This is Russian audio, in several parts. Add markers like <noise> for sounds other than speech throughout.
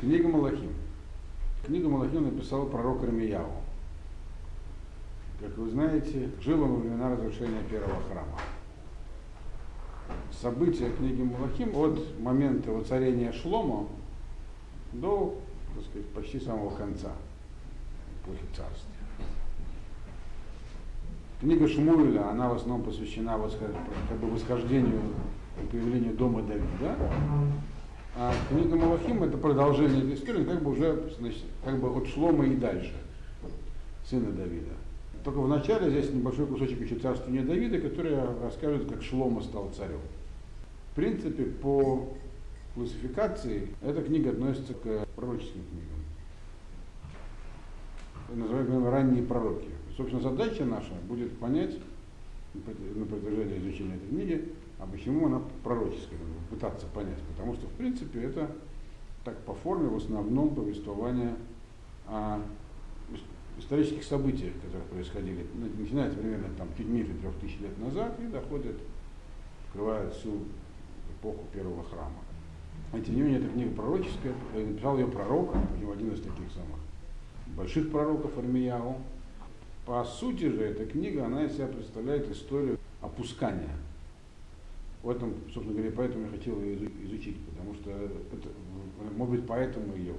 Книга Малахим. Книгу Малахим написал пророк Ирмияу. Как вы знаете, жил он во времена разрушения первого храма. События книги Малахим от момента воцарения Шлома до так сказать, почти самого конца эпохи царствия. Книга Шмуэля, она в основном посвящена как бы восхождению и появлению дома Давида. А книга Малахим это продолжение этой истории, как бы уже значит, как бы от Шлома и дальше, сына Давида. Только вначале здесь небольшой кусочек еще царствования Давида, который рассказывает, как Шлома стал царем. В принципе, по классификации эта книга относится к пророческим книгам. Называем ранние пророки. Собственно, задача наша будет понять на протяжении изучения этой книги, а почему она пророческая, пытаться понять. Потому что, в принципе, это так по форме в основном повествование о исторических событиях, которые происходили, ну, начинается примерно там чуть меньше трех тысяч лет назад и доходит, открывает всю эпоху первого храма. А тем не менее, эта книга пророческая, написал ее пророк, один из таких самых больших пророков Армияу. По сути же, эта книга, она из себя представляет историю опускания в этом, собственно говоря, поэтому я хотел ее изучить, потому что, это, может быть, поэтому ее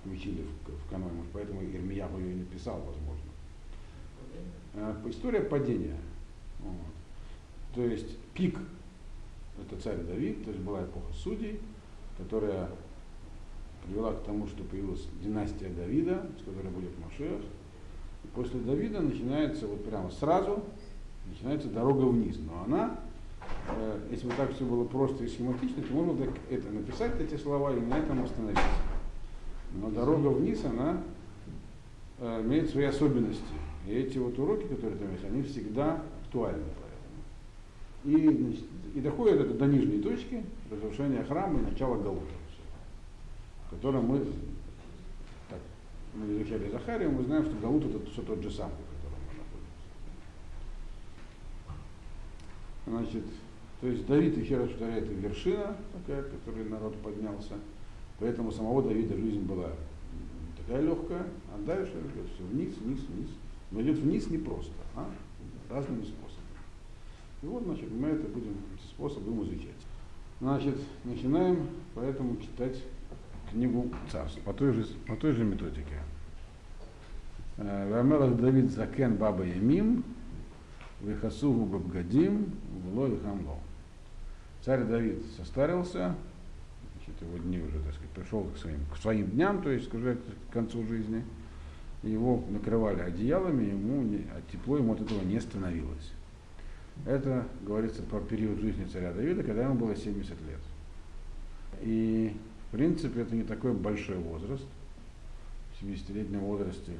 включили в, в канон, может, поэтому Ирмияху ее и написал, возможно. А, история падения. Вот. То есть пик это царь Давид, то есть была эпоха судей, которая привела к тому, что появилась династия Давида, с которой будет Машех. И после Давида начинается вот прямо сразу, начинается дорога вниз. Но она если бы так все было просто и схематично, то можно это написать эти слова и на этом остановиться. Но дорога вниз, она э, имеет свои особенности. И эти вот уроки, которые там есть, они всегда актуальны поэтому. И, значит, и доходит это до нижней точки, разрушения храма и начала Галута, в котором мы, так, мы изучали Захарию, мы знаем, что Галут это все тот же самый, в котором мы находимся. Значит, то есть Давид, еще раз повторяю, это вершина такая, к которой народ поднялся. Поэтому самого Давида жизнь была такая легкая, а дальше идет все вниз, вниз, вниз. Но идет вниз не просто, а разными способами. И вот, значит, мы это будем, способ будем изучать. Значит, начинаем поэтому читать книгу царств по той же, по той же методике. Э, Вамелах Давид Закен Баба Ямим, Вихасугу Бабгадим, Вло и Хамло. Царь Давид состарился, значит, его дни уже, так сказать, пришел к своим, к своим дням, то есть уже к концу жизни. Его накрывали одеялами, ему не, а тепло ему от этого не становилось. Это говорится про период жизни царя Давида, когда ему было 70 лет. И, в принципе, это не такой большой возраст. В 70-летнем возрасте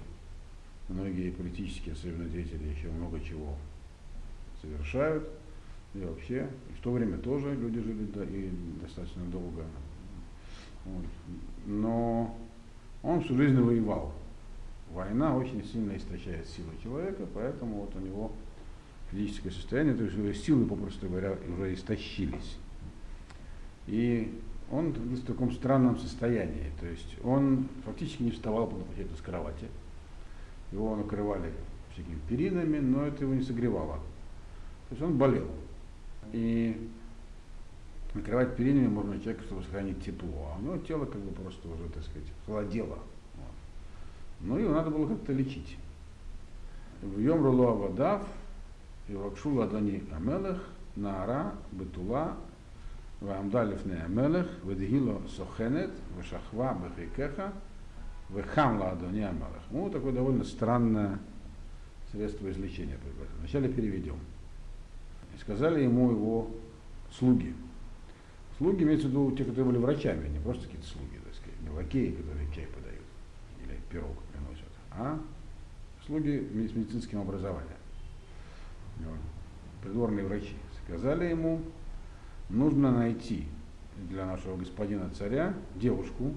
многие политические, особенно деятели, еще много чего совершают. И вообще, и в то время тоже люди жили да, и достаточно долго. Вот. Но он всю жизнь воевал. Война очень сильно истощает силы человека, поэтому вот у него физическое состояние, то есть его силы, попросту говоря, уже истощились. И он в таком странном состоянии. То есть он фактически не вставал с кровати. Его накрывали всякими перинами, но это его не согревало. Есть он болел. И накрывать перинами можно человека, чтобы сохранить тепло. А у него тело как бы просто уже, так сказать, холодело. Вот. Ну, его надо было как-то лечить. В Йом Рулуа Вадав, и Вакшу Ладани Амелех, Наара, Бетула, Вамдалев не Амелех, Ведгило Сохенет, Вешахва Бехикеха, Вехамла Адони Амелех. Ну, такое довольно странное средство излечения. Вначале переведем. И сказали ему его слуги. Слуги имеются в виду те, которые были врачами, не просто какие-то слуги, так сказать, не лакеи, которые чай подают или пирог приносят, а слуги с медицинским образованием. Придворные врачи. Сказали ему, нужно найти для нашего господина царя девушку,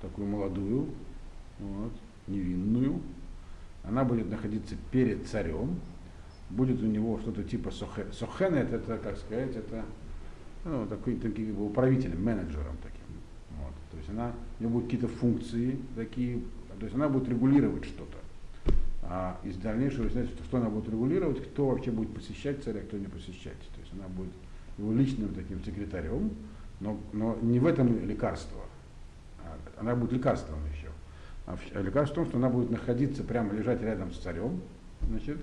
такую молодую, вот, невинную. Она будет находиться перед царем, будет у него что-то типа сохен. Сохенет это, как сказать, это ну, такой, такой как бы управителем, менеджером таким. Вот. То есть она, у нее будут какие-то функции такие, то есть она будет регулировать что-то. А из дальнейшего выясняется, что, она будет регулировать, кто вообще будет посещать царя, кто не посещать. То есть она будет его личным таким секретарем, но, но не в этом лекарство. А она будет лекарством еще. А, лекарство в том, что она будет находиться прямо лежать рядом с царем, значит,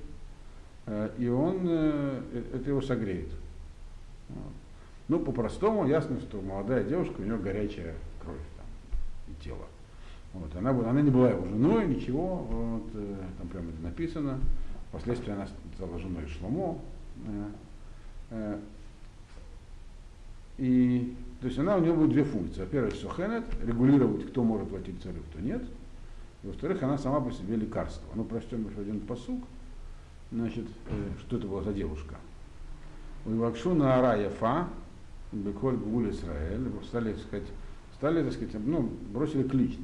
и он э, это его согреет. Ну, по-простому ясно, что молодая девушка, у нее горячая кровь там, и тело. Вот, она, она не была его женой, ничего, вот, э, там прямо это написано. Впоследствии она стала женой Шломо. И, то есть она у нее будет две функции. Во-первых, сухенет, регулировать, кто может к царю, кто нет. И во-вторых, она сама по себе лекарство. Ну, прочтем еще один посук. Значит, э, что это была за девушка? Вакшу на Ара Яфа, Беколь Гуль Исраэль, стали искать, стали, так сказать, ну, бросили клич,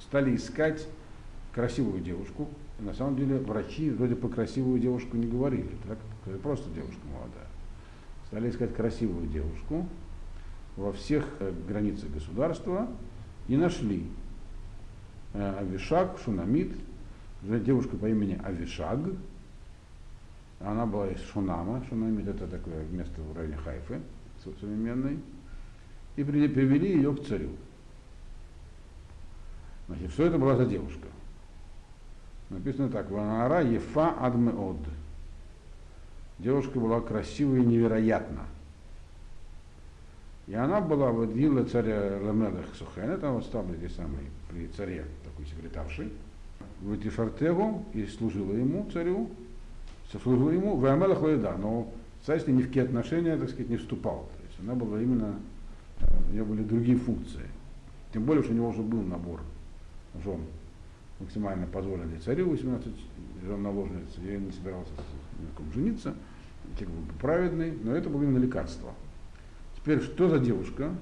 стали искать красивую девушку. На самом деле врачи вроде по красивую девушку не говорили, так? просто девушка молодая стали искать красивую девушку во всех э, границах государства и нашли э, Авишаг, Шунамид, девушка по имени Авишаг, она была из Шунама, Шунамид это такое место в районе Хайфы, современной, и привели ее к царю. Значит, что это была за девушка? Написано так, Ванара Ефа Адмеод. Девушка была красивая и невероятна. И она была водила царя Ламелах Сухена, там вот стал эти самые при царе такой секретаршей, в Тифартегу и служила ему, царю, служила ему, в Амелах да, но царь с ней ни в какие отношения, так сказать, не вступал. То есть она была именно, у нее были другие функции. Тем более, что у него уже был набор жен максимально позволенный царю, 18 жен наложниц, я не собирался на ком жениться, человек был праведный, но это было именно лекарство. Теперь, что за девушка,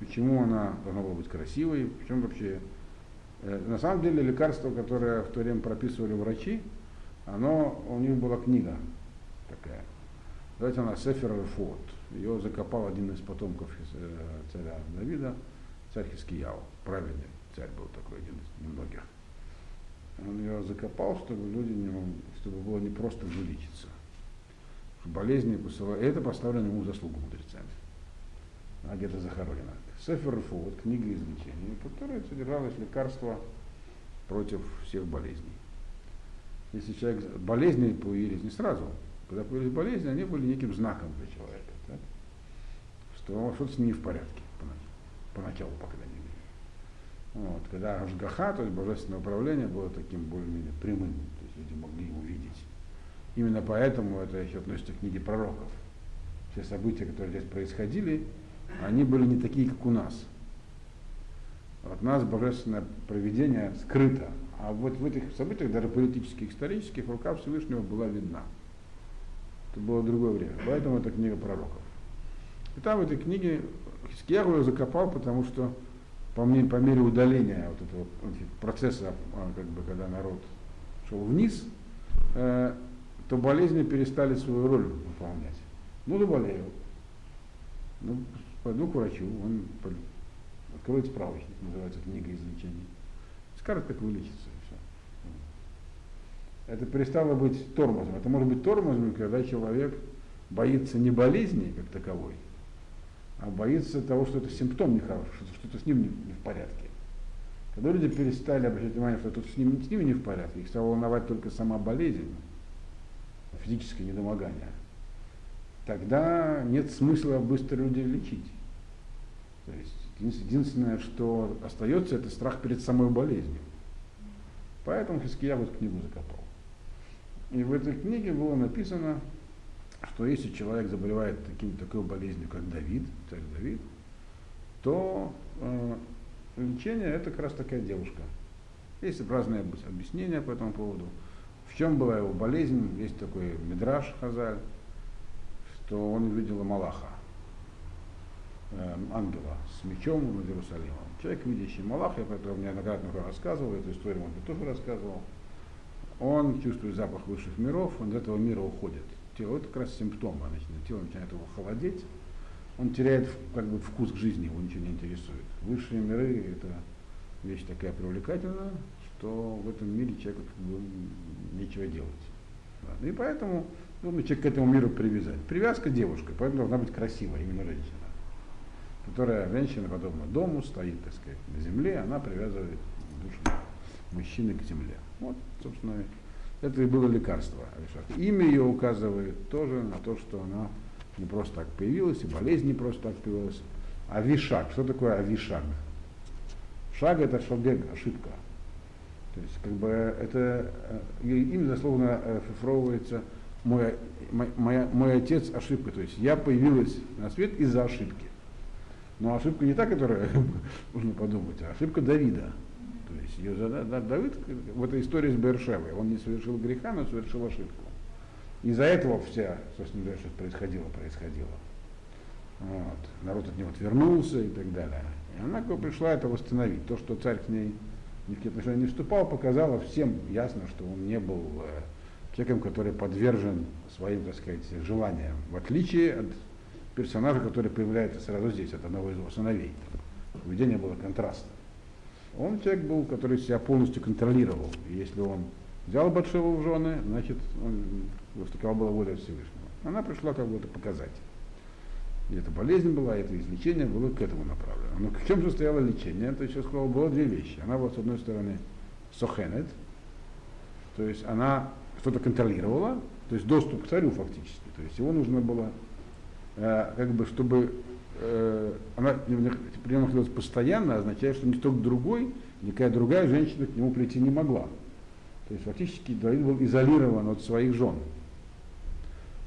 почему она должна была быть красивой, почему вообще... Э, на самом деле лекарство, которое в то время прописывали врачи, оно, у них была книга такая. Давайте она Сефер Фот. Ее закопал один из потомков э, царя Давида, царь Хискияу, праведный царь был такой, один из немногих. Он ее закопал, чтобы люди не, чтобы было не просто вылечиться болезни посылают. Это поставлено ему заслугу мудрецами. А где-то захоронено. Сефер вот книга излечения, в которой содержалось лекарство против всех болезней. Если человек, болезни появились не сразу, когда появились болезни, они были неким знаком для человека, так? что что-то с ним не в порядке, поначалу, по крайней мере. Вот, когда Ашгаха, то есть божественное управление, было таким более-менее прямым, то есть люди могли его видеть. Именно поэтому это еще относится к книге пророков. Все события, которые здесь происходили, они были не такие, как у нас. Вот у нас божественное проведение скрыто, а вот в этих событиях, даже политических, исторических, рука Всевышнего была видна. Это было другое время. Поэтому это книга пророков. И там в этой книге Хискиягу ее закопал, потому что по, мне, по мере удаления вот этого процесса, как бы, когда народ шел вниз, э, то болезни перестали свою роль выполнять. Ну, заболею. Ну, пойду к врачу, он откроет справочник, называется книга излечения. Скажет, как вылечиться, и все. Это перестало быть тормозом. Это может быть тормозом, когда человек боится не болезни как таковой, а боится того, что это симптом нехороший, что что-то с ним не, в порядке. Когда люди перестали обращать внимание, что тут с ними, с ними не в порядке, их стала волновать только сама болезнь, физическое недомогание, тогда нет смысла быстро людей лечить. То есть единственное, что остается, это страх перед самой болезнью. Поэтому Хиския вот книгу закопал. И в этой книге было написано, что если человек заболевает таким, такой болезнью, как Давид, царь Давид, то э, лечение это как раз такая девушка. Есть разные объяснения по этому поводу. В чем была его болезнь? Есть такой Мидраш Хазаль, что он увидел Малаха, ангела с мечом над Иерусалимом. Человек, видящий Малаха, я про неоднократно уже рассказывал, эту историю он тоже рассказывал, он чувствует запах высших миров, он из этого мира уходит. Тело это как раз симптом, тело начинает его холодеть, он теряет как бы вкус к жизни, его ничего не интересует. Высшие миры это вещь такая привлекательная, что в этом мире человеку как бы нечего делать. И поэтому нужно человек к этому миру привязать. Привязка девушка, поэтому должна быть красивая именно женщина. Которая женщина, подобно дому, стоит, так сказать, на земле, она привязывает душу мужчины к земле. Вот, собственно, это и было лекарство Авишак. Имя ее указывает тоже на то, что она не просто так появилась, и болезнь не просто так появилась. Авишак. Что такое авишак? Шаг это шагег, ошибка. То есть, как бы это э, имя дословно шифровывается мой, мой, мой отец ошибка. То есть я появилась на свет из-за ошибки. Но ошибка не та, которая <laughs> нужно подумать, а ошибка Давида. То есть ее, Давид в этой истории с Бершевой, он не совершил греха, но совершил ошибку. Из-за этого вся, собственно говоря, что происходило, происходило. Вот. Народ от него отвернулся и так далее. И она пришла это восстановить. То, что царь к ней ни в какие отношения не вступал, показало всем ясно, что он не был э, человеком, который подвержен своим, так сказать, желаниям, в отличие от персонажа, который появляется сразу здесь, от одного из его сыновей. Поведение было контрастно. Он человек был, который себя полностью контролировал. И если он взял Батшеву в жены, значит, он, такова была воля Всевышнего. Она пришла как бы это показать. И эта болезнь была, и это излечение было к этому направлено. Но в чем состояло лечение? Это еще сказал, было две вещи. Она была, с одной стороны, сохенет, то есть она что-то контролировала, то есть доступ к царю фактически. То есть его нужно было, как бы, чтобы э, она при нем находилась постоянно, означает, что никто другой, никакая другая женщина к нему прийти не могла. То есть фактически Давид был изолирован от своих жен.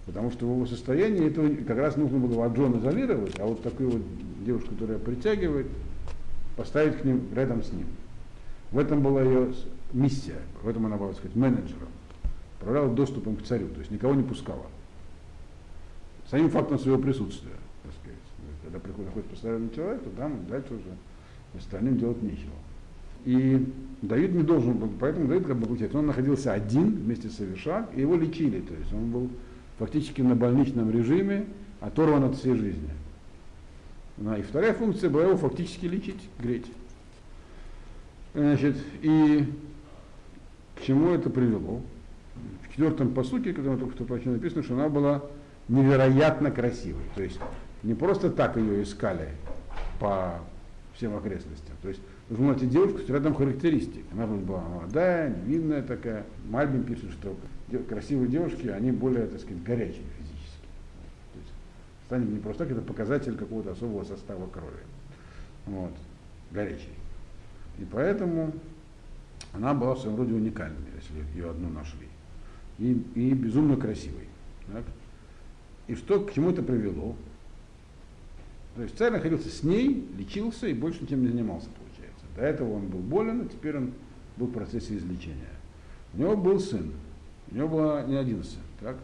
Потому что в его состоянии этого как раз нужно было от жен изолировать, а вот такую вот девушку, которая притягивает, поставить к ним рядом с ним. В этом была ее миссия, в этом она была, так сказать, менеджером. Управляла доступом к царю, то есть никого не пускала. Самим фактом своего присутствия, так сказать. Когда приходит, находится постоянный человек, то там дальше уже остальным делать нечего. И Давид не должен был, поэтому Давид как бы получается, он находился один вместе с Авишак, и его лечили, то есть он был фактически на больничном режиме, оторван от всей жизни. Ну, и вторая функция была его фактически лечить, греть. Значит, и к чему это привело? В четвертом посуке, когда мы только что прочли, написано, что она была невероятно красивой. То есть не просто так ее искали по всем окрестностям. То есть вы можете девушку с рядом характеристик. Она была молодая, невинная такая. Мальбин пишет, что красивые девушки, они более, так сказать, горячие физически. То есть станет не просто так, это показатель какого-то особого состава крови. Вот, горячий. И поэтому она была в своем роде уникальной, если ее одну нашли. И, и безумно красивой. Так? И что к чему это привело? То есть царь находился с ней, лечился и больше ничем не занимался, получается. До этого он был болен, а теперь он был в процессе излечения. У него был сын, у него было не один сын. Так?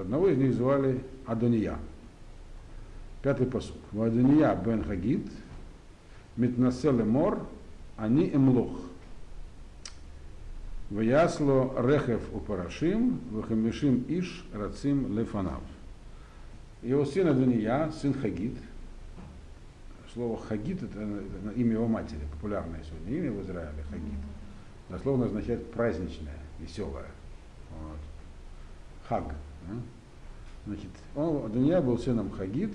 Одного из них звали Адония. Пятый посуд. Адония бен Хагид, Митнаселе мор, они эмлох. Ваясло рехев у парашим, вахамишим иш рацим лефанав. Его сын Адония, сын Хагид, слово Хагид это, имя его матери, популярное сегодня имя в Израиле, Хагид. Дословно означает праздничное, веселое. Вот. Хаг. Значит, он, Адония был сыном Хагид.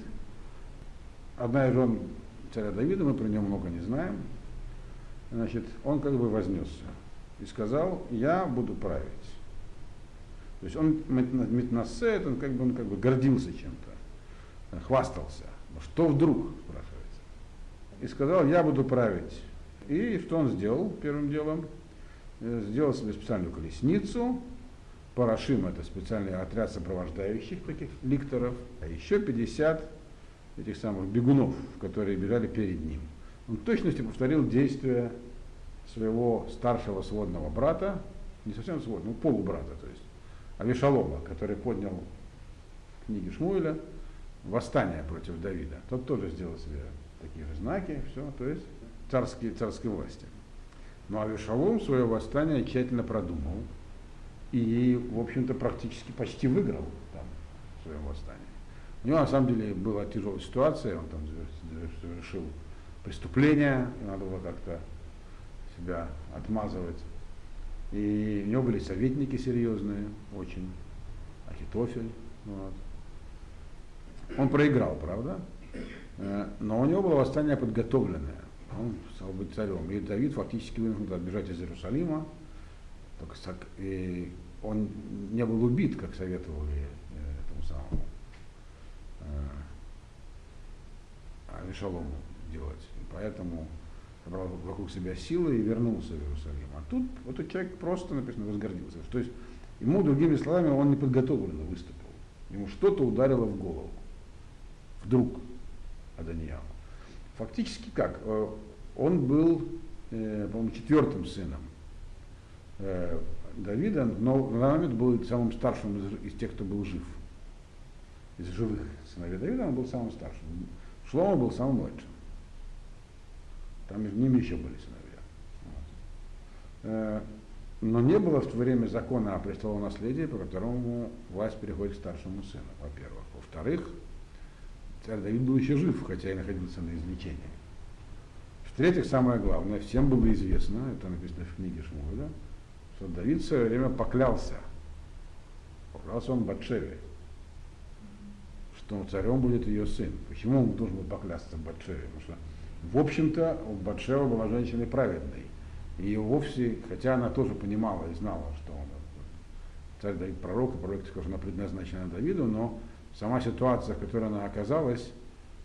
Одна из жен царя Давида, мы про него много не знаем. Значит, он как бы вознесся и сказал, я буду править. То есть он метнасе, он как бы, он как бы гордился чем-то, хвастался. Но что вдруг, спрашивается. И сказал, я буду править. И что он сделал первым делом? Сделал себе специальную колесницу, Парашим это специальный отряд сопровождающих таких ликторов, а еще 50 этих самых бегунов, которые бежали перед ним. Он точности повторил действия своего старшего сводного брата, не совсем сводного, полубрата, то есть Авишалома, который поднял в книге Шмуэля восстание против Давида. Тот тоже сделал себе такие же знаки, все, то есть царские, царские власти. Но Авишалом свое восстание тщательно продумал, и, в общем-то, практически почти выиграл там в своем восстании. У него на самом деле была тяжелая ситуация, он там совершил преступление, и надо было как-то себя отмазывать. И у него были советники серьезные, очень, Ахитофель. Вот. Он проиграл, правда? Э, но у него было восстание подготовленное. Он стал быть царем. И Давид фактически вынужден был отбежать из Иерусалима. И он не был убит, как советовали э, этому самому э, Авишалому делать. Поэтому собрал вокруг себя силы и вернулся в Иерусалим. А тут вот этот человек просто написано возгордился. То есть ему, другими словами, он не подготовленно выступил. Ему что-то ударило в голову. Вдруг Аданьяу. Фактически как? Э, он был, э, по-моему, четвертым сыном э, Давида, но на момент был самым старшим из, из тех, кто был жив. Из живых сыновей Давида он был самым старшим. Шлома был самым младшим. Там между ними еще были сыновья. Но не было в то время закона о престолонаследии, по которому власть переходит к старшему сыну, во-первых. Во-вторых, царь Давид был еще жив, хотя и находился на излечении. В-третьих, самое главное, всем было известно, это написано в книге Шмуэля, что Давид в свое время поклялся, поклялся он Батшеве, что царем будет ее сын. Почему он должен был поклясться Батшеве? Потому что, в общем-то, Батшева была женщиной праведной. И вовсе, хотя она тоже понимала и знала, что он царь Давид пророк, и пророк, скажем, она предназначена Давиду, но сама ситуация, в которой она оказалась,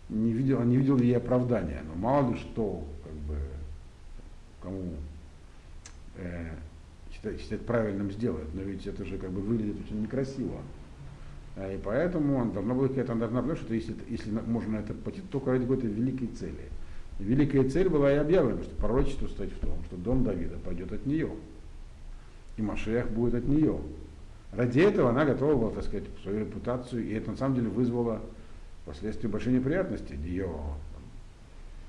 не видела, не видела ей оправдания. Но мало ли что, как бы, кому э, считать, считать правильным сделать, но ведь это же как бы выглядит очень некрасиво. А, и поэтому он должна быть какая-то, должна что если, если можно это пойти, только ради какой-то великой цели. Великая цель была и объявлена, что пророчество стоит в том, что дом Давида пойдет от нее. И Машех будет от нее. Ради этого она готова была, так сказать, свою репутацию, и это на самом деле вызвало впоследствии большие неприятности. Ее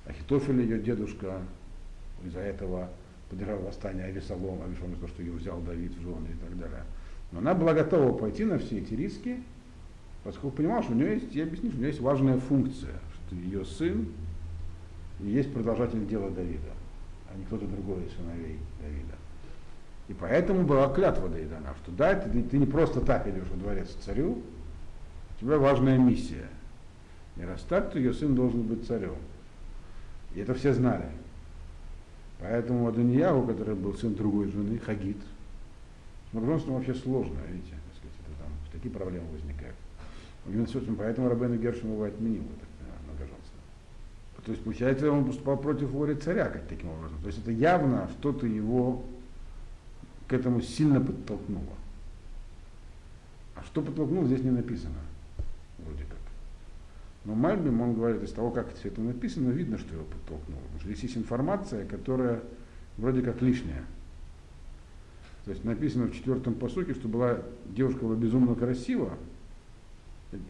Ахитофель, ее дедушка, из-за этого поддержал восстание Авесолом, Авесолом за то, что ее взял Давид в жены и так далее. Но она была готова пойти на все эти риски, поскольку понимала, что у нее есть, я объясню, что у нее есть важная функция, что ее сын есть продолжатель дела Давида, а не кто-то другой из сыновей Давида. И поэтому была клятва Давидана, что да, ты, ты не просто так идешь во дворец царю, у тебя важная миссия. И раз так, то ее сын должен быть царем. И это все знали. Поэтому Адоньяву, который был сын другой жены, Хагит, с многоженством вообще сложно, видите, так сказать, это там такие проблемы возникают. Поэтому Рабейну Гершем его отменил это многоженство. То есть, получается, он поступал против воли царя как таким образом. То есть это явно что-то его к этому сильно подтолкнуло. А что подтолкнуло, здесь не написано. Вроде как. Но Мальбим, он говорит, из того, как все это написано, видно, что его подтолкнуло. Потому что здесь есть информация, которая вроде как лишняя. То есть написано в четвертом посуке, что была девушка была безумно красива,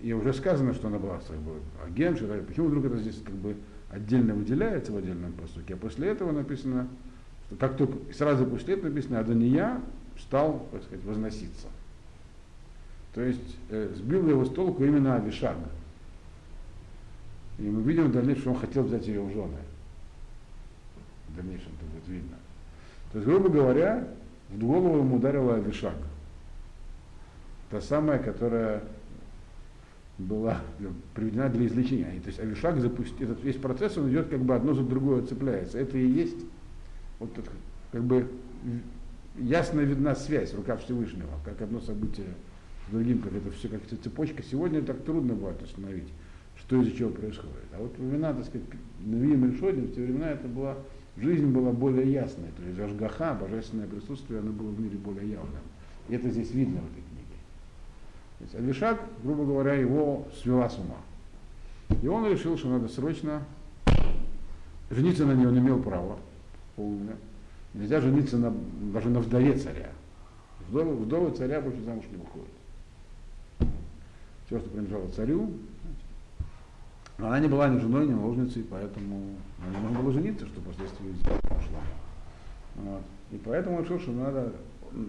и уже сказано, что она была как бы, агент, почему вдруг это здесь как бы отдельно выделяется в отдельном посуке, а после этого написано, как только сразу после этого написано, Адония стал, так сказать, возноситься. То есть э, сбил его с толку именно Авишаг. И мы видим в дальнейшем, что он хотел взять ее в жены. В дальнейшем это будет видно. То есть, грубо говоря, в голову ему ударила Авишаг. Та самая, которая была приведена для излечения. То есть Авишаг запустил, этот весь процесс, он идет как бы одно за другое цепляется. Это и есть вот это, как бы ясно видна связь, рука Всевышнего, как одно событие с другим, как это все как цепочка. Сегодня так трудно бывает установить, что из-за чего происходит. А вот времена, так сказать, Навиим и Шодин, в те времена это была, жизнь была более ясная. То есть Ашгаха, божественное присутствие, оно было в мире более явным. И это здесь видно в этой то есть Авишак, грубо говоря, его свела с ума. И он решил, что надо срочно жениться на ней, он имел право полное. Нельзя жениться на, даже на вдове царя. Вдовы, вдовы царя больше замуж не выходит. Все, что принадлежало царю, но она не была ни женой, ни наложницей, поэтому она не могла было жениться, что впоследствии ушла. Вот. И поэтому он решил, что надо,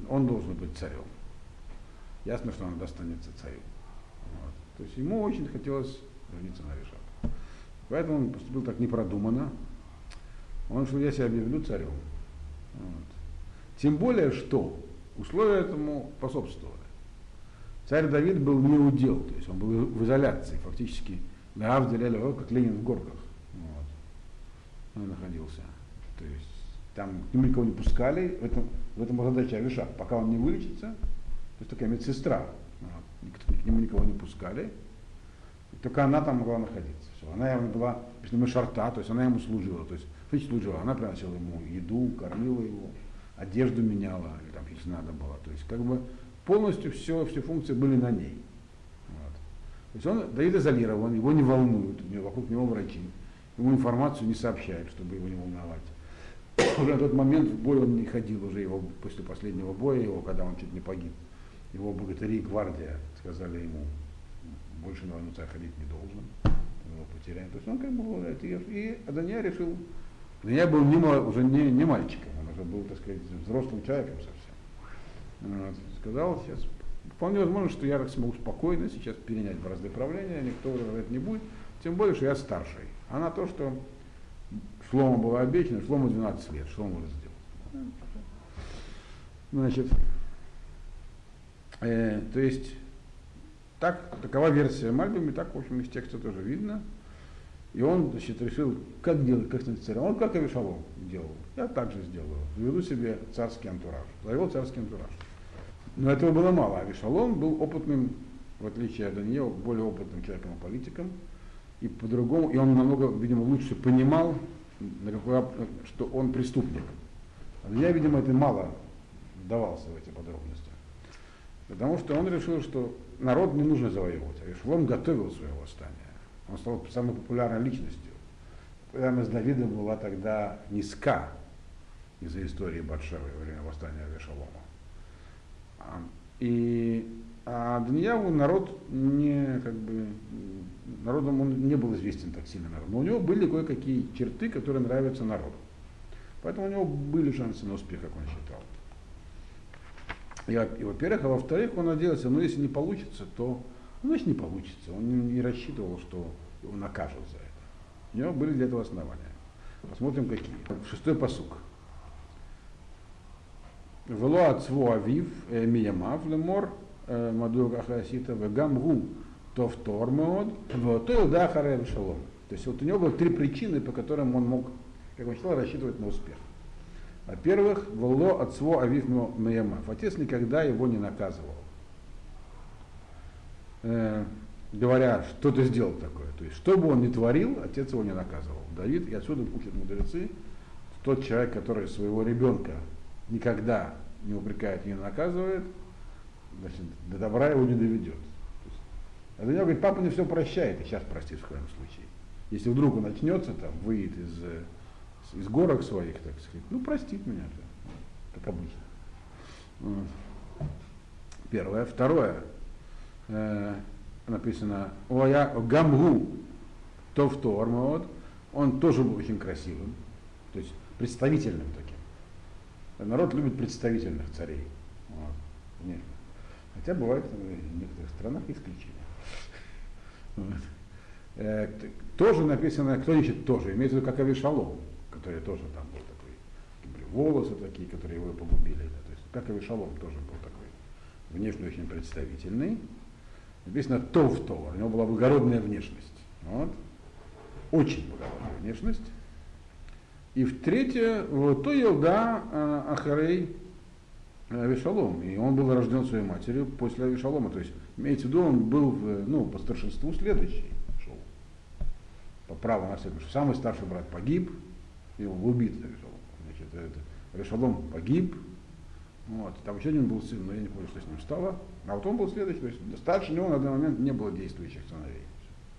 он должен быть царем ясно, что она достанется царю. Вот. То есть ему очень хотелось жениться на Авишаг. Поэтому он поступил так непродуманно. Он что я себя объявлю царем. Вот. Тем более, что условия этому способствовали. Царь Давид был не удел, то есть он был в изоляции, фактически на Авделе, как Ленин в горках. Вот. Он находился. То есть там к нему никого не пускали, в этом, в этом задача Авишак, пока он не вылечится, то есть такая медсестра, вот. к нему никого не пускали, только она там могла находиться. Все. Она ему была, если шарта, то есть она ему служила, то есть служила, она приносила ему еду, кормила его, одежду меняла, или там, если надо было. То есть как бы полностью все, все функции были на ней. Вот. То есть он Давид изолирован, его не волнуют, у него, вокруг него врачи, ему информацию не сообщают, чтобы его не волновать <coughs> уже на тот момент в бой он не ходил, уже его после последнего боя, его, когда он чуть не погиб, его богатыри и гвардия сказали ему, больше на войну ходить не должен, его потеряем. То есть он как бы, и Адония решил, Адония был не, уже не, не мальчиком, он уже был, так сказать, взрослым человеком совсем. Вот. Сказал сейчас, вполне возможно, что я смогу спокойно сейчас перенять бразды правления, никто возражать не будет, тем более, что я старший. А на то, что Шлому было обещано, Шлому 12 лет, он может сделать? Значит, э, то есть, так, такова версия Мальбима, так, в общем, из текста тоже видно. И он, значит, решил, как делать, как стать царем. Он как Авишалом делал. Я так же сделаю. Заведу себе царский антураж. Завел царский антураж. Но этого было мало. Авишалом был опытным, в отличие от Даниила, более опытным человеком и политиком. И по-другому, и он намного, видимо, лучше понимал на что он преступник. Я, видимо, это мало вдавался в эти подробности. Потому что он решил, что народ не нужно завоевывать. А он готовил свое восстание. Он стал самой популярной личностью. Популярность Давида была тогда низка из-за истории Батшевы во время восстания Авешалома. И а Данияву народ не, как бы, народом он не был известен так сильно народ, но у него были кое-какие черты, которые нравятся народу. Поэтому у него были шансы на успех, как он считал. И, и во-первых, а во-вторых, он надеялся, ну если не получится, то, ну значит не получится. Он не, рассчитывал, что его накажут за это. У него были для этого основания. Посмотрим, какие. Шестой посук. Вело отцву авив э, миямав лемор Мадур Ахасита Гамгу Товтор Мод, Вотоил Дахаре Шалом. То есть вот у него было три причины, по которым он мог, как он считал, рассчитывать на успех. Во-первых, Воло отцво Авив Меямав. Отец никогда его не наказывал. Э, говоря, что ты сделал такое. То есть, что бы он ни творил, отец его не наказывал. Давид, и отсюда учат мудрецы, тот человек, который своего ребенка никогда не упрекает не наказывает, значит, до добра его не доведет. А него говорит, папа не все прощает, и сейчас простит в крайнем случае. Если вдруг он начнется, там, выйдет из, э, из горок своих, так сказать, ну простит меня, как обычно. Вот. Первое. Второе. Э, написано, Оя Гамгу Товтор вот, он тоже был очень красивым, то есть представительным таким. Народ любит представительных царей. Вот. Хотя бывает в некоторых странах исключения. <laughs> Вот. Э, тоже написано, кто ищет тоже, имеется в виду как Авишалом, который тоже там был такой, волосы такие, которые его погубили. Да, то есть, как Авишалом тоже был такой, внешне очень представительный. Написано Тов Товар, у него была благородная внешность. Вот. Очень благородная внешность. И в третье, вот, то Елда э, Ахарей Авишалом. И он был рожден своей матерью после Авишалома. То есть, имеется в виду, он был ну, по старшинству следующий шел. По праву наследования. Самый старший брат погиб, его убит Авишалом. Значит, Авишалом погиб. Вот. Там еще один был сын, но я не помню, что с ним стало. А вот он был следующий. То есть старше него на данный момент не было действующих сыновей.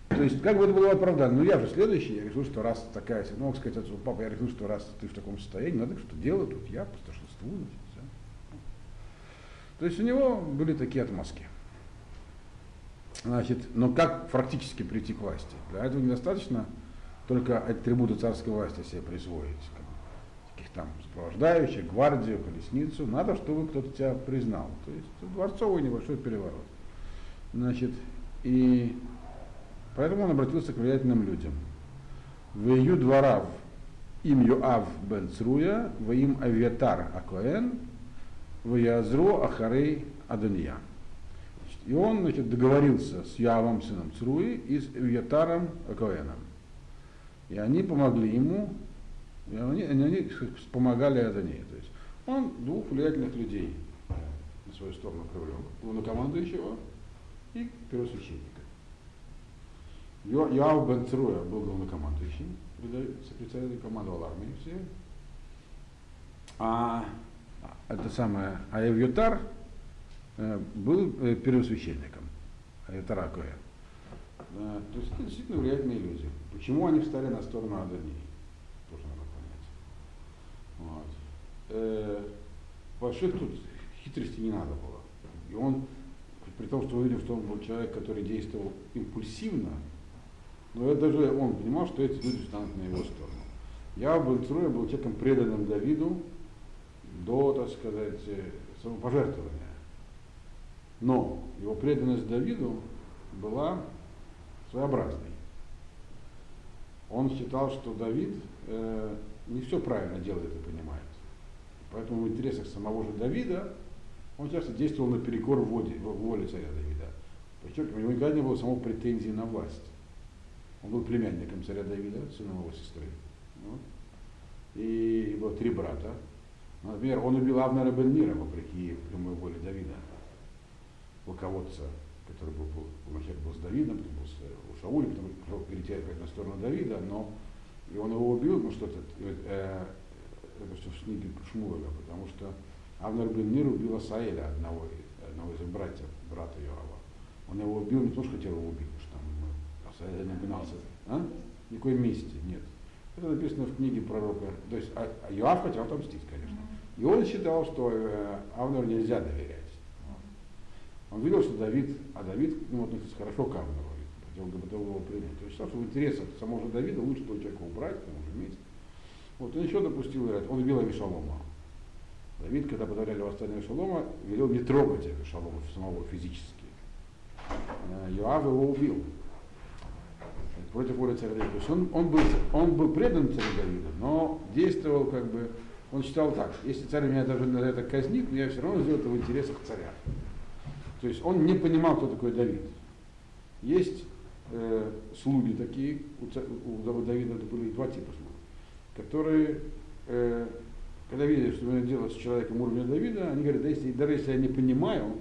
То есть, как бы это было оправдано, ну я же следующий, я решил, что раз такая, ну, мог сказать отцу, папа, я решил, что раз ты в таком состоянии, надо что делать, тут я по старшинству, значит. То есть у него были такие отмазки. Значит, но как практически прийти к власти? Для этого недостаточно только атрибуты царской власти себе присвоить. Там сопровождающих, гвардию, колесницу. Надо, чтобы кто-то тебя признал. То есть дворцовый небольшой переворот. Значит, И поэтому он обратился к влиятельным людям. В ее дворав им Йоав бен Цруя, в им Авиатар Акоэн, Язро Ахарей Адония. И он значит, договорился с Явом, сыном Цруи, и с Авиатаром Акоэном. И они помогли ему, и они, они помогали Адонии. То есть он двух влиятельных людей на свою сторону привлек. Главнокомандующего и первосвященника. Йоав бен Цруя был главнокомандующим, председатель командовал армией все. А это самое, а Евютар э, был э, первосвященником, Евютара Коэн. То есть это действительно влиятельные люди. Почему они встали на сторону Адонии? Вот. Э, больших тут хитрости не надо было. И он, при том, что мы видим, что он был человек, который действовал импульсивно, но это даже он понимал, что эти люди станут на его сторону. Я был Цруя был человеком преданным Давиду до, так сказать, самопожертвования. Но его преданность Давиду была своеобразной. Он считал, что Давид э, не все правильно делает и понимает. Поэтому в интересах самого же Давида он часто действовал наперекор воле, воле царя Давида. Причем у него никогда не было самого претензии на власть. Он был племянником царя Давида, сыном его сестры. Вот. И его три брата. Например, он убил Авнера бен Мира, вопреки прямой воле Давида, полководца, который был, был, был с Давидом, потом был с, у потом перейти на сторону Давида, но и он его убил, ну что-то, э, это все в книге Шмуэля, потому что Авнер бен Мир убил Асаэля, одного, одного из братьев, брата Йоава. Он его убил не потому, что хотел его убить, Саида не гнался. А? Никакой мести нет. Это написано в книге пророка. То есть а, а Иоав хотел отомстить, конечно. И он считал, что э, Авнеру нельзя доверять. Он видел, что Давид, а Давид нему относится хорошо к Авнеру, его принять. То есть что в интересах самого Давида лучше того человека убрать к тому же месте. Вот, он еще допустил, он убил Авишалома. Давид, когда подавляли восстание Авишалома, велел не трогать Авишалома самого физически. Йоав его убил против воли царя Давида. То есть он, он, был, он был предан царю Давида, но действовал как бы, он считал так, если царь меня даже на это казнит, но я все равно сделаю это в интересах царя. То есть он не понимал, кто такой Давид. Есть э, слуги такие, у, у Давида это были два типа слуг, которые, э, когда видят, что надо делать с человеком уровня Давида, они говорят, да если, даже если я не понимаю,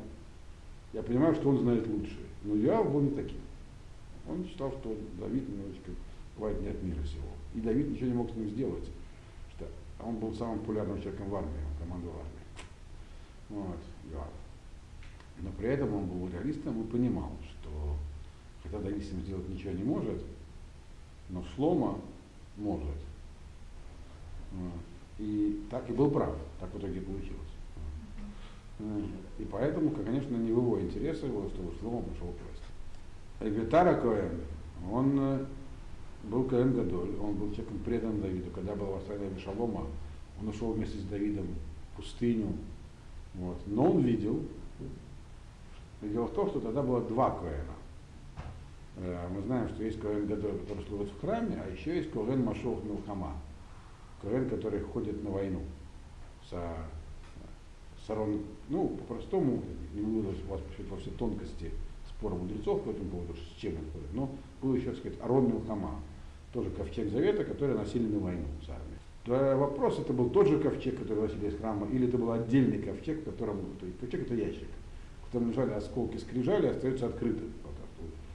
я понимаю, что он знает лучше. Но я был не таким. Он считал, что Давид немножечко бывает не от мира сего. И Давид ничего не мог с ним сделать. Что он был самым популярным человеком в армии, он командовал армией. Вот, Иоанн. Но при этом он был реалистом и понимал, с ним сделать ничего не может, но Шлома может. Вот. И так и был прав, так в итоге получилось. И поэтому, конечно, не в его интересах было, чтобы Шлома пошел к власти. Витара Коэн, он э, был Коэн Гадоль, он был человеком предан Давиду. Когда было восстание Шалома, он ушел вместе с Давидом в пустыню. Вот. Но он видел, дело в том, что тогда было два Коэна. Э, мы знаем, что есть Коэн Гадоль, который служит в храме, а еще есть Коэн Машох Милхама. Коэн, который ходит на войну со сторон, ну, по-простому, не буду вас во все тонкости спор мудрецов по этому поводу, с чем это ходит. Но был еще, так сказать, Арон Милхама, тоже ковчег завета, который носили на войну с армией. То вопрос, это был тот же ковчег, который носили из храма, или это был отдельный ковчег, в котором, то есть, ковчег это ящик, в котором лежали осколки скрижали, остается открытым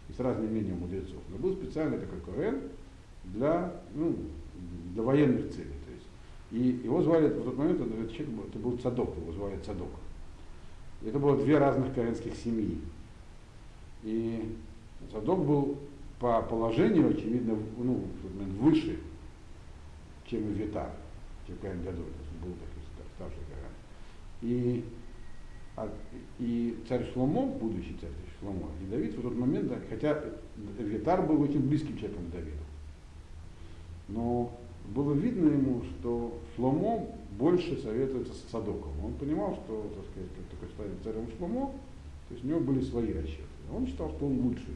и с разным мнением мудрецов. Но был специальный такой КВН для, ну, для военных целей. То есть. И его звали, в тот момент этот человек, это был Цадок, его звали Цадок. Это было две разных коэнских семьи. И Задок был по положению, очевидно, ну, выше, чем Витар, чем Каин Гадоль, был такой старший Каин. И, а, и царь Шломо, будущий царь Шломо, и Давид в тот момент, хотя Витар был очень близким человеком к Давиду, но было видно ему, что Шломо больше советуется с Садоком. Он понимал, что, так сказать, как только станет царем Шломо, То есть у него были свои расчеты. Он считал, что он лучший.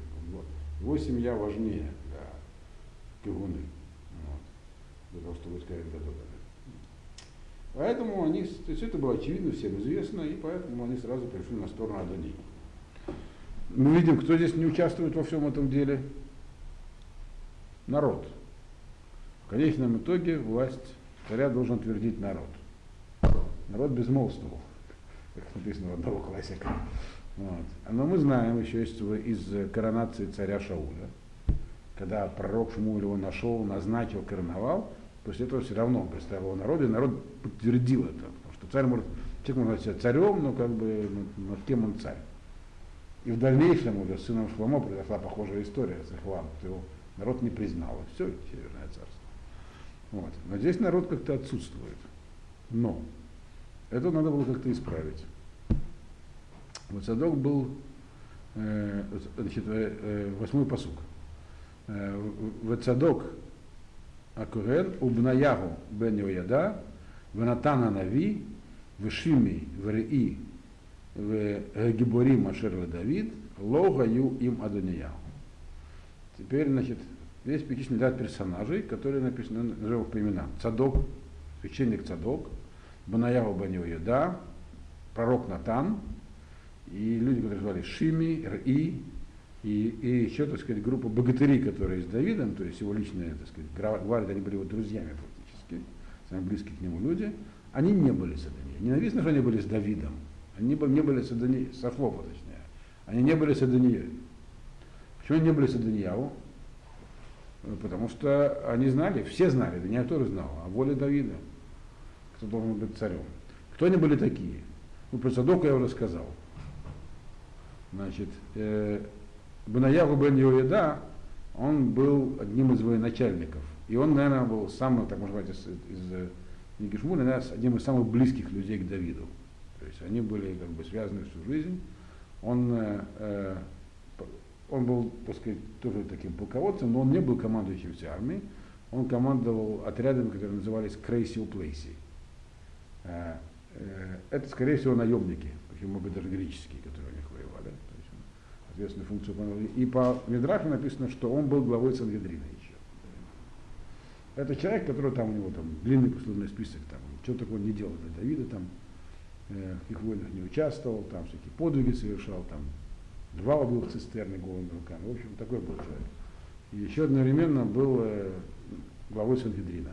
Его семья важнее для Кигуны. Вот, для того, чтобы сказать Гадоля. Поэтому они, то есть это было очевидно, всем известно, и поэтому они сразу пришли на сторону Адони. Мы видим, кто здесь не участвует во всем этом деле. Народ. В конечном итоге власть царя должен твердить народ. Народ безмолвствовал, как написано в одного классика. Вот. Но мы знаем еще из, из коронации царя Шауля, когда пророк Шмуль его нашел, назначил, короновал, после этого все равно представил народу, и народ подтвердил это. Потому что царь может, человек может себя царем, но как бы над кем он царь. И в дальнейшем уже с сыном Шломо произошла похожая история с Ихвам, его народ не признал, и все, Северное царство. Вот. Но здесь народ как-то отсутствует. Но это надо было как-то исправить. Вот Садок был, э, значит, э, э восьмой посук. Э, Вецадок Акурен, Убнаягу бен Йояда, Венатана Нави, Вешими, Вреи, в Гиборим Ашер Давид, Логаю им Адонияу. Теперь, значит, здесь перечислены ряд персонажей, которые написаны, назовем по именам. Цадок, священник Цадок, Банаяву Банио Еда, пророк Натан, и люди, которые звали Шими, Ри, и, и еще, так сказать, группа богатырей, которые с Давидом, то есть его личные, так сказать, гвардия, они были его друзьями фактически, самые близкие к нему люди, они не были с Адонией. Не написано, что они были с Давидом, они не были с Афлофа, точнее, они не были с. Почему они не были с Адонияу? Потому что они знали, все знали, Дания тоже знал, о воле Давида, кто должен быть царем. Кто они были такие? Ну, про Садока я уже сказал. Значит, э, Банаягу бен Йоеда, он был одним из военачальников. И он, наверное, был самым, так можно сказать, из, из Нигишмуля, одним из самых близких людей к Давиду. То есть они были как бы связаны всю жизнь. Он, э, э он был, так сказать, тоже таким полководцем, но он не был командующим всей армией. Он командовал отрядами, которые назывались Крейси Плейси. Э, э, это, скорее всего, наемники, почему бы даже греческие, которые ответственную функцию выполнял. И по Мидрашу написано, что он был главой Сангедрина еще. Это человек, который там у него там длинный послужной список, там, что такого не делал для Давида, там, в их войнах не участвовал, там всякие подвиги совершал, там, два убил цистерны голыми руками. В общем, такой был человек. И еще одновременно был э, главой Сангедрина.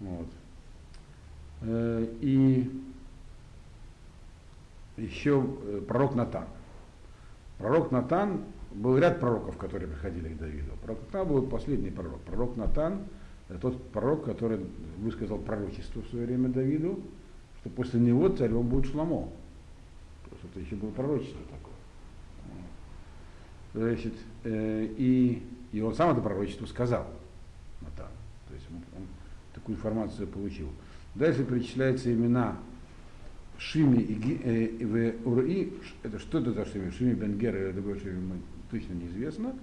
Вот. Э, и еще э, пророк Натан. Пророк Натан, был ряд пророков, которые приходили к Давиду. Пророк Натан был последний пророк. Пророк Натан, тот пророк, который высказал пророчество в свое время Давиду, что после него царем будет Шламо. Просто это еще было пророчество такое. Значит, э, и, и он сам это пророчество сказал, Натан. То есть он, он такую информацию получил. Дальше перечисляются имена Шими и, э, и Ураи, это что это за Шими? Шими Бенгер или другой Шими, точно неизвестно.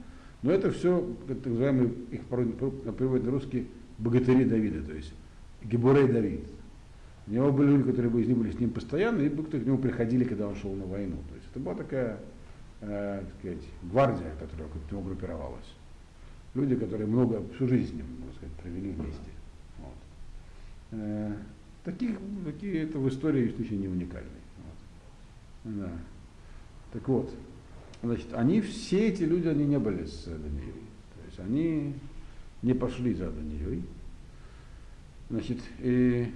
Но это все, так называемые, их приводят на русский богатыри Давида, то есть Гебурей Давид. У него были люди, которые них были с ним постоянно, и кто к нему приходили, когда он шел на войну. То есть это была такая, э, так сказать, гвардия, которая к нему группировалась. Люди, которые много, всю жизнь можно сказать, провели вместе. Вот. Э, Таких, такие это в истории случай не уникальный. Вот. Да. Так вот, значит, они все эти люди, они не были с Данией. То есть они не пошли за Данией. Значит, и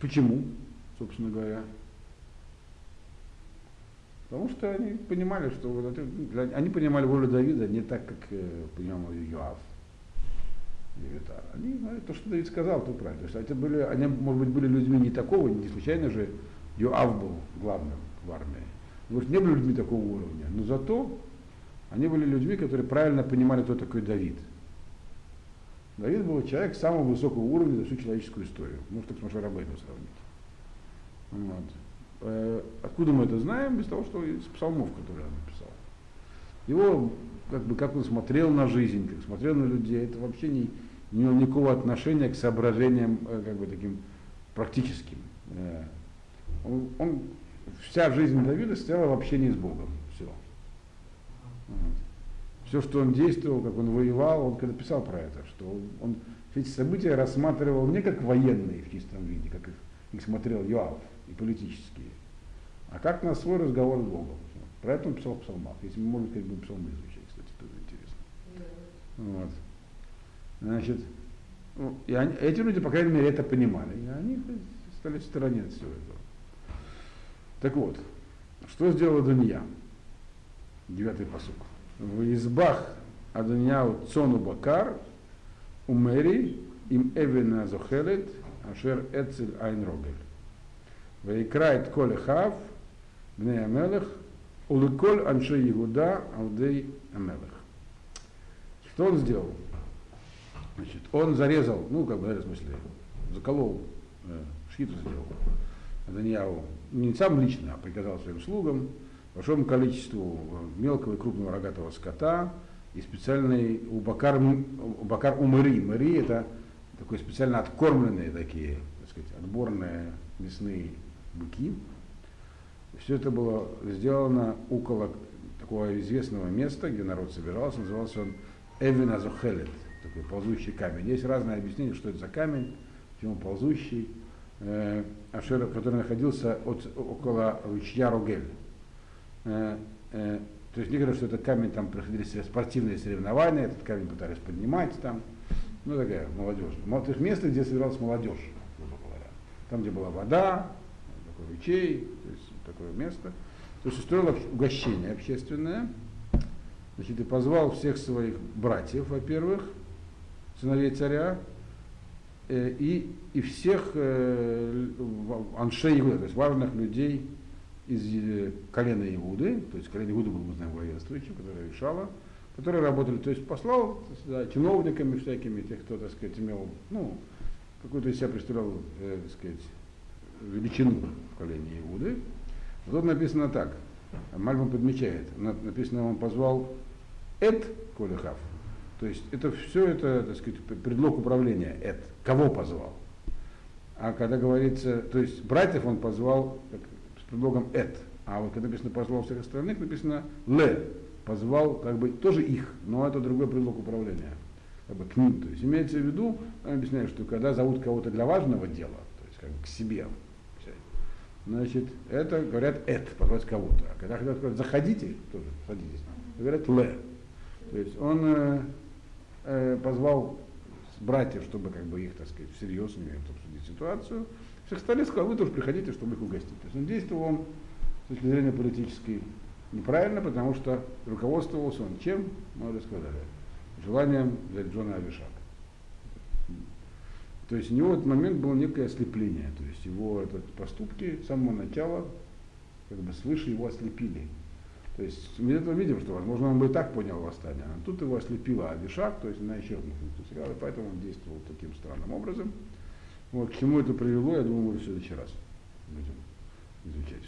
почему, собственно говоря? Потому что они понимали, что вот это, они понимали волю Давида не так, как э, понимал. Левитана. Они знают то, что Давид сказал, то правильно. То есть это были, они, может быть, были людьми не такого, не случайно же Йоав был главным в армии. Может, не были людьми такого уровня, но зато они были людьми, которые правильно понимали, кто такой Давид. Давид был человек самого высокого уровня за всю человеческую историю. Можно так с Машей Рабейну сравнить. Вот. Э, откуда мы это знаем? Без того, что из псалмов, которые он написал. Его, как бы, как он смотрел на жизнь, как смотрел на людей, это вообще не, не имел никакого отношения к соображениям э, как бы таким практическим. Э, он, он вся жизнь Давида стояла в общении с Богом. Все. Вот. Все, что он действовал, как он воевал, он когда писал про это, что он, он эти события рассматривал не как военные в чистом виде, как их, их смотрел Йоав и политические, а как на свой разговор с Богом. Про это он писал в псалмах. Если мы, может быть, будем псалмы изучать, кстати, тоже интересно. Вот. Значит, ну, и они, эти люди, по крайней мере, это понимали. И они стали в стороне от всего этого. Так вот, что сделала Дунья? Девятый посук. В избах Адуньяу Цону Бакар, Умери, им Эвина Зохелет, Ашер Эцель Айн Рогель. Вейкрает Коле Хав, Бней Амелех, Улыколь Анши Игуда, Алдей Амелех. Что он сделал? Значит, он зарезал, ну, как бы, в смысле, заколол, э, шхиту сделал. Данияу не сам лично, а приказал своим слугам большому количеству э, мелкого и крупного рогатого скота и специальный убакар, убакар умыри. Мэри это такой специально откормленные такие, так сказать, отборные мясные быки. Все это было сделано около такого известного места, где народ собирался, назывался он Эвин Азухелет, такой ползущий камень. Есть разные объяснения, что это за камень, почему ползущий. Э, Ашер, который находился от, около ручья Ругель. Э, э, то есть не говорят, что это камень, там проходили спортивные соревнования, этот камень пытались поднимать там. Ну, такая молодежь. То есть место, где собиралась молодежь, грубо говоря. Там, где была вода, такой ручей, то есть такое место. То есть устроил угощение общественное. Значит, и позвал всех своих братьев, во-первых, сыновей царя, э, и, и всех э, аншей то есть важных людей из э, колена Иуды, то есть колено Иуды был, мы знаем, воинствующим, которое решало, которые работали, то есть послал сюда чиновниками всякими, тех, кто, так сказать, имел, ну, какую-то из себя представлял, э, так сказать, величину в колене Иуды. Вот тут написано так, Мальбом подмечает, написано, он позвал Эд Колехав, то есть это все это, так сказать, предлог управления, Эд, кого позвал. А когда говорится, то есть братьев он позвал предлогом Эд, а вот когда написано позвал всех остальных, написано Ле, позвал как бы тоже их, но это другой предлог управления как бы, к ним. То есть имеется в виду, он объясняет, что когда зовут кого-то для важного дела, то есть как бы к себе, значит, это говорят эт, позвать кого-то. А когда хотят сказать заходите, тоже садитесь, говорят ле. То есть он э, э, позвал братьев, чтобы как бы их, так сказать, всерьез обсудить ситуацию. Всех стали сказал, вы тоже приходите, чтобы их угостить. То есть он действовал с точки зрения политической неправильно, потому что руководствовался он чем, мы уже сказали, желанием взять Джона Авишака. То есть у него в этот момент было некое ослепление, то есть его этот поступки с самого начала как бы свыше его ослепили. То есть мы это видим, что, возможно, он бы и так понял восстание, а тут его ослепила Абишак, то есть она еще одну функцию сыграла, поэтому он действовал таким странным образом. Вот, к чему это привело, я думаю, мы в следующий раз будем изучать.